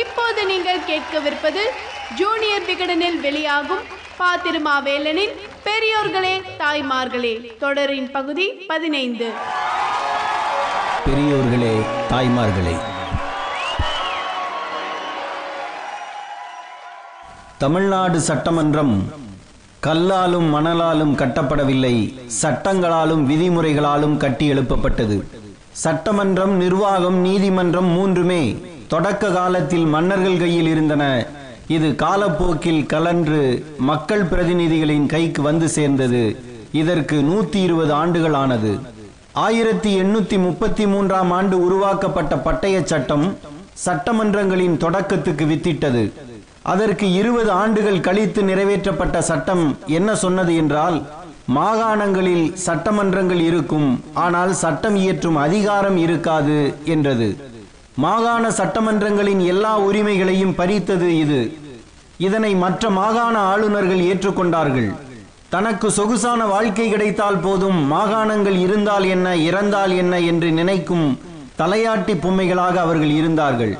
இப்போது நீங்கள் கேட்கவிருப்பது ஜூனியர் விகடனில் வெளியாகும் பா திருமாவேலனின் பெரியோர்களே தாய்மார்களே தொடரின் பகுதி பதினைந்து. பெரியோர்களே தாய்மார்களே. தமிழ்நாடு சட்டமன்றம் கல்லாலும் மணலாலும் கட்டப்படவில்லை சட்டங்களாலும் விதிமுறைகளாலும் கட்டி எழுப்பப்பட்டது சட்டமன்றம் நிர்வாகம் நீதிமன்றம் மூன்றுமே தொடக்க காலத்தில் மன்னர்கள் கையில் இருந்தன. இது காலப்போக்கில் கலன்று மக்கள் பிரதிநிதிகளின் கைக்கு வந்து சேர்ந்தது. இதற்கு நூத்தி இருபது ஆண்டுகள் ஆனது ஆயிரத்தி எண்ணூத்தி முப்பத்தி மூன்றாம் ஆண்டு உருவாக்கப்பட்ட பட்டய சட்டம் சட்டமன்றங்களின் தொடக்கத்துக்கு வித்திட்டது. அதற்கு இருபது ஆண்டுகள் கழித்து நிறைவேற்றப்பட்ட சட்டம் என்ன சொன்னது என்றால் மாகாணங்களில் சட்டமன்றங்கள் இருக்கும் ஆனால் சட்டம் இயற்றும் அதிகாரம் இருக்காது என்றது. மாகாண சட்டமன்றங்களின் எல்லா உரிமைகளையும் பறித்தது இது. இதனை மற்ற மாகாண ஆளுநர்கள் ஏற்றுக்கொண்டார்கள். தனக்கு சொகுசான வாழ்க்கை கிடைத்தால் போதும் மாகாணங்கள் இருந்தால் என்ன இறந்தால் என்ன என்று நினைக்கும் தலையாட்டி பொம்மைகளாக அவர்கள் இருந்தார்கள்.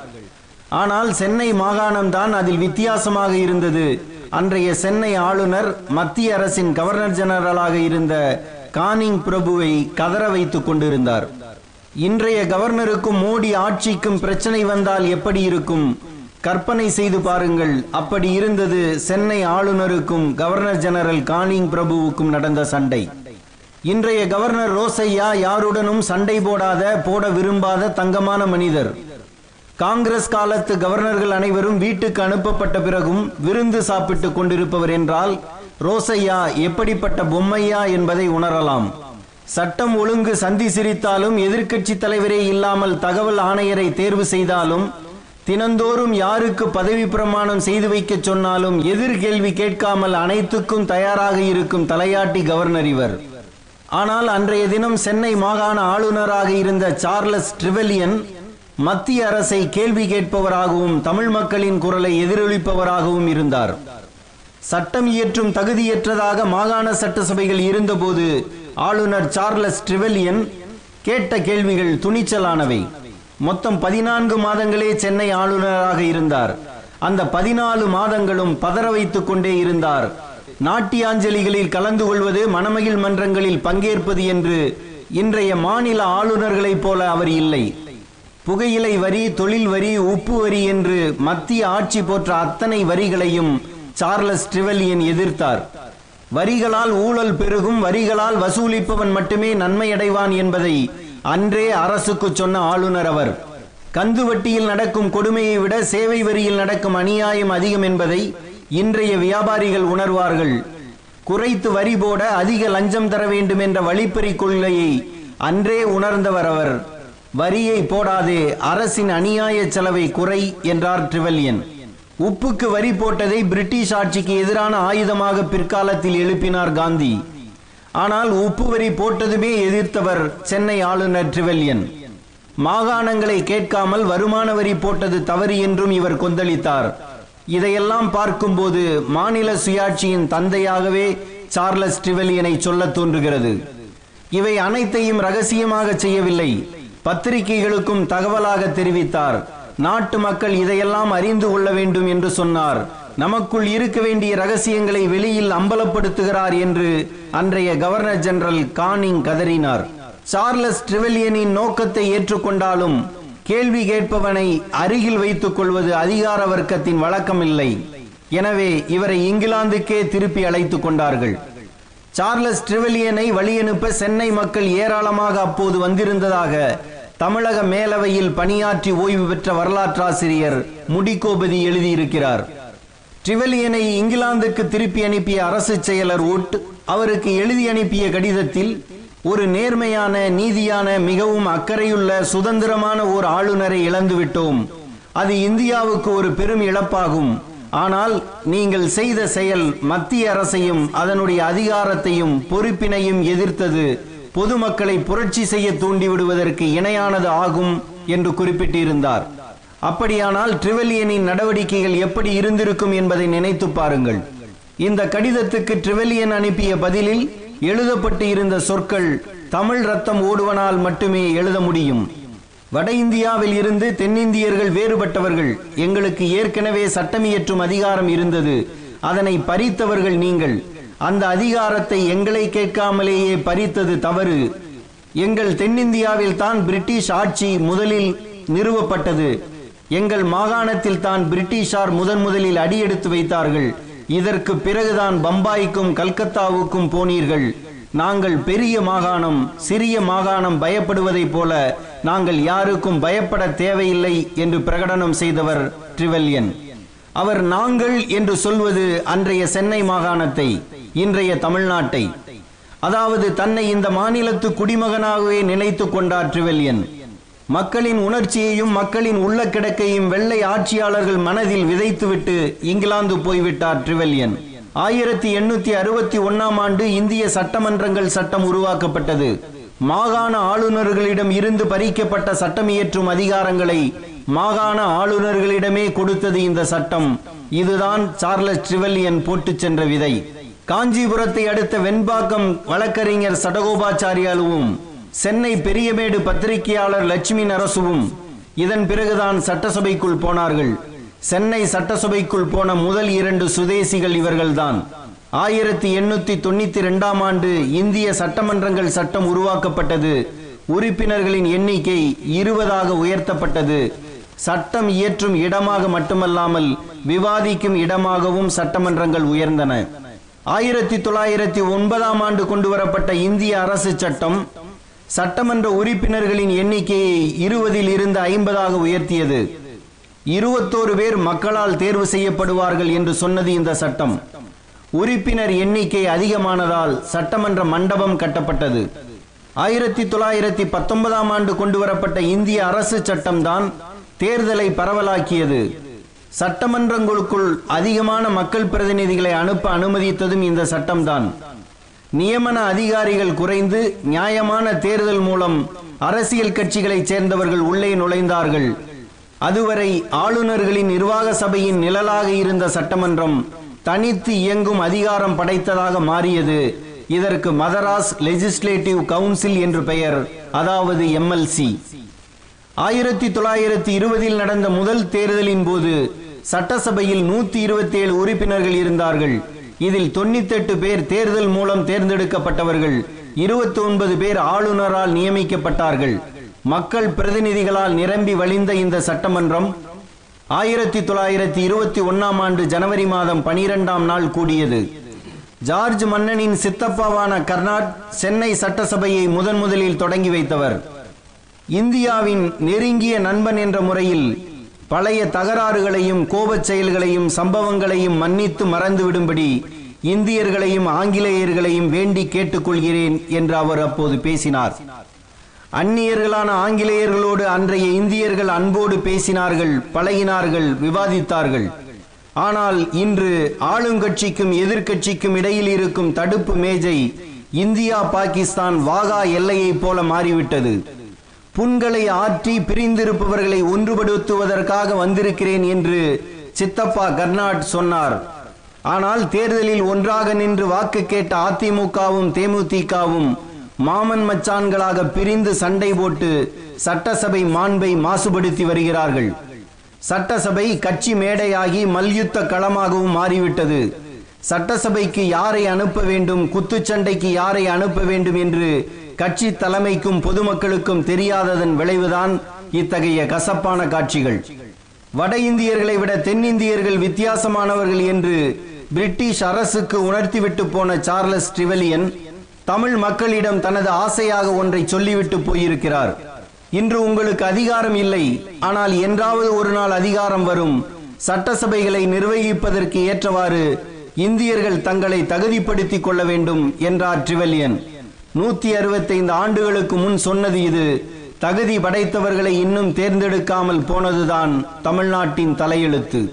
ஆனால் சென்னை மாகாணம்தான் அதில் வித்தியாசமாக இருந்தது. அன்றைய சென்னை ஆளுநர் மத்திய அரசின் கவர்னர் ஜெனரலாக இருந்த கானிங் பிரபுவை கதற வைத்துக் கொண்டிருந்தார். இன்றைய கவர்னருக்கும் மோடி ஆட்சிக்கும் பிரச்சனை வந்தால் எப்படி இருக்கும்? கற்பனை செய்து பாருங்கள். அப்படி இருந்தது சென்னை ஆளுநருக்கும் கவர்னர் ஜெனரல் கானிங் பிரபுவுக்கும் நடந்த சண்டை. இன்றைய கவர்னர் ரோசையா யாருடனும் சண்டை போடாத போட விரும்பாத தங்கமான மனிதர். காங்கிரஸ் காலத்து கவர்னர்கள் அனைவரும் வீட்டுக்கு அனுப்பப்பட்ட பிறகும் விருந்து சாப்பிட்டு கொண்டிருப்பவர் என்றால் ரோசையா எப்படிப்பட்ட பொம்மையா என்பதை உணரலாம். சட்டம் ஒழுங்கு சந்தி சிரித்தாலும் எதிர்க்கட்சி தலைவரே இல்லாமல் தகவல் ஆணையரை தேர்வு செய்தாலும் தினந்தோறும் யாருக்கு பதவி பிரமாணம் செய்து வைக்க சொன்னாலும் எதிர்கேள்வி கேட்காமல் அனைத்துக்கும் தயாராக இருக்கும் தலையாட்டி கவர்னர் இவர். ஆனால் அன்றைய தினம் சென்னை மாகாண ஆளுநராக இருந்த சார்லஸ் ட்ரிவெலியன் மத்திய அரசை கேள்வி கேட்பவராகவும் தமிழ் மக்களின் குரலை எதிரொலிப்பவராகவும் இருந்தார். சட்டம் இயற்றும் தகுதியற்றதாக மாகாண சட்டசபைகள் இருந்தபோது ஆளுநர் சார்லஸ் ட்ரிவெலியன் கேட்ட கேள்விகள் துணிச்சலானவை. மொத்தம் பதினான்கு மாதங்களே சென்னை ஆளுநராக இருந்தார். அந்த பதினாலு மாதங்களும் பதற வைத்துக் கொண்டே இருந்தார். நாட்டியாஞ்சலிகளில் கலந்து கொள்வது மணமகிழ் மன்றங்களில் பங்கேற்பது என்று இன்றைய மாநில ஆளுநர்களைப் போல அவர் இல்லை. புகையிலை வரி தொழில் வரி உப்பு வரி என்று மத்திய ஆட்சி போற்ற அத்தனை வரிகளையும் சார்லஸ் ட்ரிவெலியன் எதிர்த்தார். வரிகளால் ஊழல் பெருகும் வரிகளால் வசூலிப்பவன் மட்டுமே நன்மை அடைவான் என்பதை அன்றே அரசுக்கு சொன்ன ஆளுநர் அவர். கந்து வட்டியில் நடக்கும் கொடுமையை விட சேவை வரியில் நடக்கும் அநியாயம் அதிகம் என்பதை இன்றைய வியாபாரிகள் உணர்வார்கள். குறைத்து வரி போட அதிக லஞ்சம் தர வேண்டும் என்ற வழிப்பறி கொள்கையை அன்றே உணர்ந்தவர் அவர். வரியை போடாதே அரசின் அநியாய செலவை குறை என்றார் ட்ரிவல்யன். உப்புக்கு வரி போட்டதை பிரிட்டிஷ் ஆட்சிக்கு எதிரான ஆயுதமாக பிற்காலத்தில் எழுப்பினார் காந்தி. ஆனால் உப்பு வரி போட்டதுமே எதிர்த்தவர் சென்னை ஆளுநர் ட்ரிவெல்யன் மாகாணங்களை கேட்காமல் வருமான வரி போட்டது தவறு என்றும் இவர் கொந்தளித்தார். இதையெல்லாம் பார்க்கும்போது மாநில சுயாட்சியின் தந்தையாகவே சார்லஸ் ட்ரிவெலியனை சொல்ல தோன்றுகிறது. இவை அனைத்தையும் ரகசியமாக செய்யவில்லை. பத்திரிகைகளுக்கும் தகவலாக தெரிவித்தார். நாட்டு மக்கள் இதையெல்லாம் அறிந்து கொள்ள வேண்டும் என்று சொன்னார். நமக்குள் இருக்க வேண்டிய ரகசியங்களை வெளியில் அம்பலப்படுத்துகிறார் என்று அன்றைய கவர்னர் ஜெனரல் கானிங் கதறினார். சார்லஸ் ட்ரிவெலியனின் நோக்கத்தை ஏற்றுக்கொண்டாலும் கேள்வி கேட்பவனை அருகில் வைத்துக் கொள்வது அதிகார வர்க்கத்தின் வழக்கமில்லை. எனவே இவரை இங்கிலாந்துக்கே திருப்பி அழைத்துக் கொண்டார்கள். சார்லஸ் ட்ரிவெலியனை வழியனுப்ப சென்னை மக்கள் ஏராளமாக அப்போது வந்திருந்ததாக தமிழக மேலவையில் பணியாற்றி ஓய்வு பெற்ற வரலாற்றாசிரியர் முடிகோபதி எழுதியிருக்கிறார். ட்ரிவெலியனை இங்கிலாந்துக்கு திருப்பி அனுப்பிய அரசு செயலர் ஓட் அவருக்கு எழுதி அனுப்பிய கடிதத்தில் ஒரு நேர்மையான நீதியான மிகவும் அக்கறையுள்ள சுதந்திரமான ஓர் ஆளுநரை இழந்துவிட்டோம். அது இந்தியாவுக்கு ஒரு பெரும் இழப்பாகும். ஆனால் நீங்கள் செய்த செயல் மத்திய அரசையும் அதனுடைய அதிகாரத்தையும் பொறுப்பினையும் எதிர்த்தது. பொதுமக்களை புரட்சி செய்ய தூண்டிவிடுவதற்கு இணையானது ஆகும் என்று குறிப்பிட்டிருந்தார். அப்படியானால் ட்ரிவெலியனின் நடவடிக்கைகள் எப்படி இருந்திருக்கும் என்பதை நினைத்து பாருங்கள். இந்த கடிதத்துக்கு ட்ரிவெலியன் அனுப்பிய பதிலில் எழுதப்பட்டு இருந்த சொற்கள் தமிழ் ரத்தம் ஓடுவனால் மட்டுமே எழுத முடியும். வட இந்தியாவில் இருந்து தென்னிந்தியர்கள் வேறுபட்டவர்கள். எங்களுக்கு ஏற்கனவே சட்டமியற்றும் அதிகாரம் இருந்தது. அதனை பறித்தவர்கள் நீங்கள். அந்த அதிகாரத்தை எங்களை கேட்காமலேயே பறித்தது தவறு. எங்கள் தென்னிந்தியாவில் தான் பிரிட்டிஷ் ஆட்சி முதலில் நிறுவப்பட்டது. எங்கள் மாகாணத்தில் தான் பிரிட்டிஷார் முதன் முதலில் அடியெடுத்து வைத்தார்கள். இதற்கு பிறகுதான் பம்பாய்க்கும் கல்கத்தாவுக்கும் போனீர்கள். நாங்கள் பெரிய மாகாணம் சிறிய மாகாணம் பயப்படுவதைப் போல நாங்கள் யாருக்கும் பயப்பட தேவையில்லை என்று பிரகடனம் செய்தவர் ட்ரிவல்யன் அவர் நாங்கள் என்று சொல்வது அன்றைய சென்னை மாகாணத்தை. இன்றைய தமிழ்நாட்டை. அதாவது தன்னை இந்த மாநிலத்து குடிமகனாகவே நினைத்து கொண்டார் மக்களின் உணர்ச்சியையும் மக்களின் உள்ள கிடக்கையும் வெள்ளை ஆட்சியாளர்கள் மனதில் விதைத்துவிட்டு இங்கிலாந்து போய்விட்டார் ட்ரிவெல்யன் ஆயிரத்தி எண்ணூத்தி அறுபத்தி ஒன்னாம் ஆண்டு இந்திய சட்டமன்றங்கள் சட்டம் உருவாக்கப்பட்டது. மாகாண ஆளுநர்களிடம் இருந்து பறிக்கப்பட்ட சட்டம் இயற்றும் அதிகாரங்களை மாகாண ஆளுநர்களிடமே கொடுத்தது இந்த சட்டம். இதுதான் சார்லஸ் ட்ரிவெல்யன் போட்டுச் சென்ற விதை. காஞ்சிபுரத்தை அடுத்த வெண்பாக்கம் வழக்கறிஞர் சடகோபாச்சாரியாலுவும் சென்னை பெரியமேடு பத்திரிகையாளர் லட்சுமி நரசுவும் இதன் பிறகுதான் சட்டசபைக்குள் போனார்கள். சென்னை சட்டசபைக்குள் போன முதல் இரண்டு சுதேசிகள் இவர்கள்தான். ஆயிரத்தி எண்ணூத்தி தொண்ணூத்தி ரெண்டாம் ஆண்டு இந்திய சட்டமன்றங்கள் சட்டம் உருவாக்கப்பட்டது. உறுப்பினர்களின் எண்ணிக்கை இருபதாக உயர்த்தப்பட்டது. சட்டம் இயற்றும் இடமாக மட்டுமல்லாமல் விவாதிக்கும் இடமாகவும் சட்டமன்றங்கள் உயர்ந்தன. ஆயிரத்தி தொள்ளாயிரத்தி ஒன்பதாம் ஆண்டு கொண்டு வரப்பட்ட இந்திய அரசு சட்டம் சட்டமன்ற உறுப்பினர்களின் எண்ணிக்கையை இருபதில் இருந்து ஐம்பதாக உயர்த்தியது. இருபத்தோரு பேர் மக்களால் தேர்வு செய்யப்படுவார்கள் என்று சொன்னது இந்த சட்டம். உறுப்பினர் எண்ணிக்கை அதிகமானதால் சட்டமன்ற மண்டபம் கட்டப்பட்டது. ஆயிரத்தி தொள்ளாயிரத்தி பத்தொன்பதாம் ஆண்டு கொண்டு வரப்பட்ட இந்திய அரசு சட்டம்தான் தேர்தலை பரவலாக்கியது. சட்டமன்றங்களுக்குள் அதிகமான மக்கள் பிரதிநிதிகளை அனுப்ப அனுமதித்ததும் இந்த சட்டம்தான். நியமன அதிகாரிகள் குறைந்து நியாயமான தேர்தல் மூலம் அரசியல் கட்சிகளைச் சேர்ந்தவர்கள் உள்ளே நுழைந்தார்கள். அதுவரை ஆளுநர்களின் நிர்வாக சபையின் நிழலாக இருந்த சட்டமன்றம் தனித்து இயங்கும் அதிகாரம் படைத்ததாக மாறியது. இதற்கு மதராஸ் லெஜிஸ்லேட்டிவ் கவுன்சில் என்று பெயர் அதாவது எம்எல்சி. ஆயிரத்தி தொள்ளாயிரத்தி இருபதில் நடந்த முதல் தேர்தலின் போது சட்டசபையில் நூத்தி இருபத்தி ஏழு உறுப்பினர்கள் இருந்தார்கள். இதில் தொண்ணூத்தெட்டு பேர் தேர்தல் மூலம் தேர்ந்தெடுக்கப்பட்டவர்கள். இருபத்தி ஒன்பது பேர் ஆளுநரால் நியமிக்கப்பட்டார்கள். மக்கள் பிரதிநிதிகளால் நிரம்பி வழிந்த இந்த சட்டமன்றம் ஆயிரத்தி தொள்ளாயிரத்தி இருபத்தி ஒன்னாம் ஆண்டு ஜனவரி மாதம் பனிரெண்டாம் நாள் கூடியது. ஜார்ஜ் மன்னனின் சித்தப்பாவான கர்நாட் சென்னை சட்டசபையை முதன் முதலில் தொடங்கி வைத்தவர். இந்தியாவின் நெருங்கிய நண்பன் என்ற முறையில் பழைய தகராறுகளையும் கோபச் செயல்களையும் சம்பவங்களையும் மன்னித்து மறந்துவிடும்படி இந்தியர்களையும் ஆங்கிலேயர்களையும் வேண்டி கேட்டுக்கொள்கிறேன் என்று அவர் அப்போது பேசினார். அந்நியர்களான ஆங்கிலேயர்களோடு அன்றைய இந்தியர்கள் அன்போடு பேசினார்கள் பழகினார்கள் விவாதித்தார்கள். ஆனால் இன்று ஆளுங்கட்சிக்கும் எதிர்க்கட்சிக்கும் இடையில் இருக்கும் தடுப்பு மேஜை இந்தியா பாகிஸ்தான் வாகா எல்லையைப் போல மாறிவிட்டது. புண்களை ஆற்றி பிரிந்திருப்பவர்களை ஒன்றுபடுத்துவதற்காக வந்திருக்கிறேன் என்று சித்தப்பா கர்நாட் சொன்னார். ஆனால் தேர்தலில் ஒன்றாக நின்று வாக்கு கேட்ட அதிமுகவும் தேமுதிகவும் மாமன் மச்சான்களாக பிரிந்து சண்டை போட்டு சட்டசபை மாண்பை மாசுபடுத்தி வருகிறார்கள். சட்டசபை கட்சி மேடையாகி மல்யுத்த களமாகவும் மாறிவிட்டது. சட்டசபைக்கு யாரை அனுப்ப வேண்டும் குத்துச்சண்டைக்கு யாரை அனுப்ப வேண்டும் என்று கட்சி தலைமைக்கும் பொதுமக்களுக்கும் தெரியாததன் விளைவுதான் இத்தகைய கசப்பான காட்சிகள். வட இந்தியர்களை விட தென்னிந்தியர்கள் வித்தியாசமானவர்கள் என்று பிரிட்டிஷ் அரசுக்கு உணர்த்திவிட்டு போன சார்லஸ் ட்ரிவலியன் தமிழ் மக்களிடம் தனது ஆசையாக ஒன்றை சொல்லிவிட்டு போயிருக்கிறார். இன்று உங்களுக்கு அதிகாரம் இல்லை ஆனால் என்றாவது ஒரு நாள் அதிகாரம் வரும். சட்டசபைகளை நிர்வகிப்பதற்கு ஏற்றவாறு இந்தியர்கள் தங்களை தகுதிப்படுத்திக் கொள்ள வேண்டும் என்றார் ட்ரிவலியன். நூத்தி அறுபத்தைந்து ஆண்டுகளுக்கு முன் சொன்னது இது. தகுதி படைத்தவர்களை இன்னும் தேர்ந்தெடுக்காமல் போனதுதான் தமிழ்நாட்டின் தலையெழுத்து.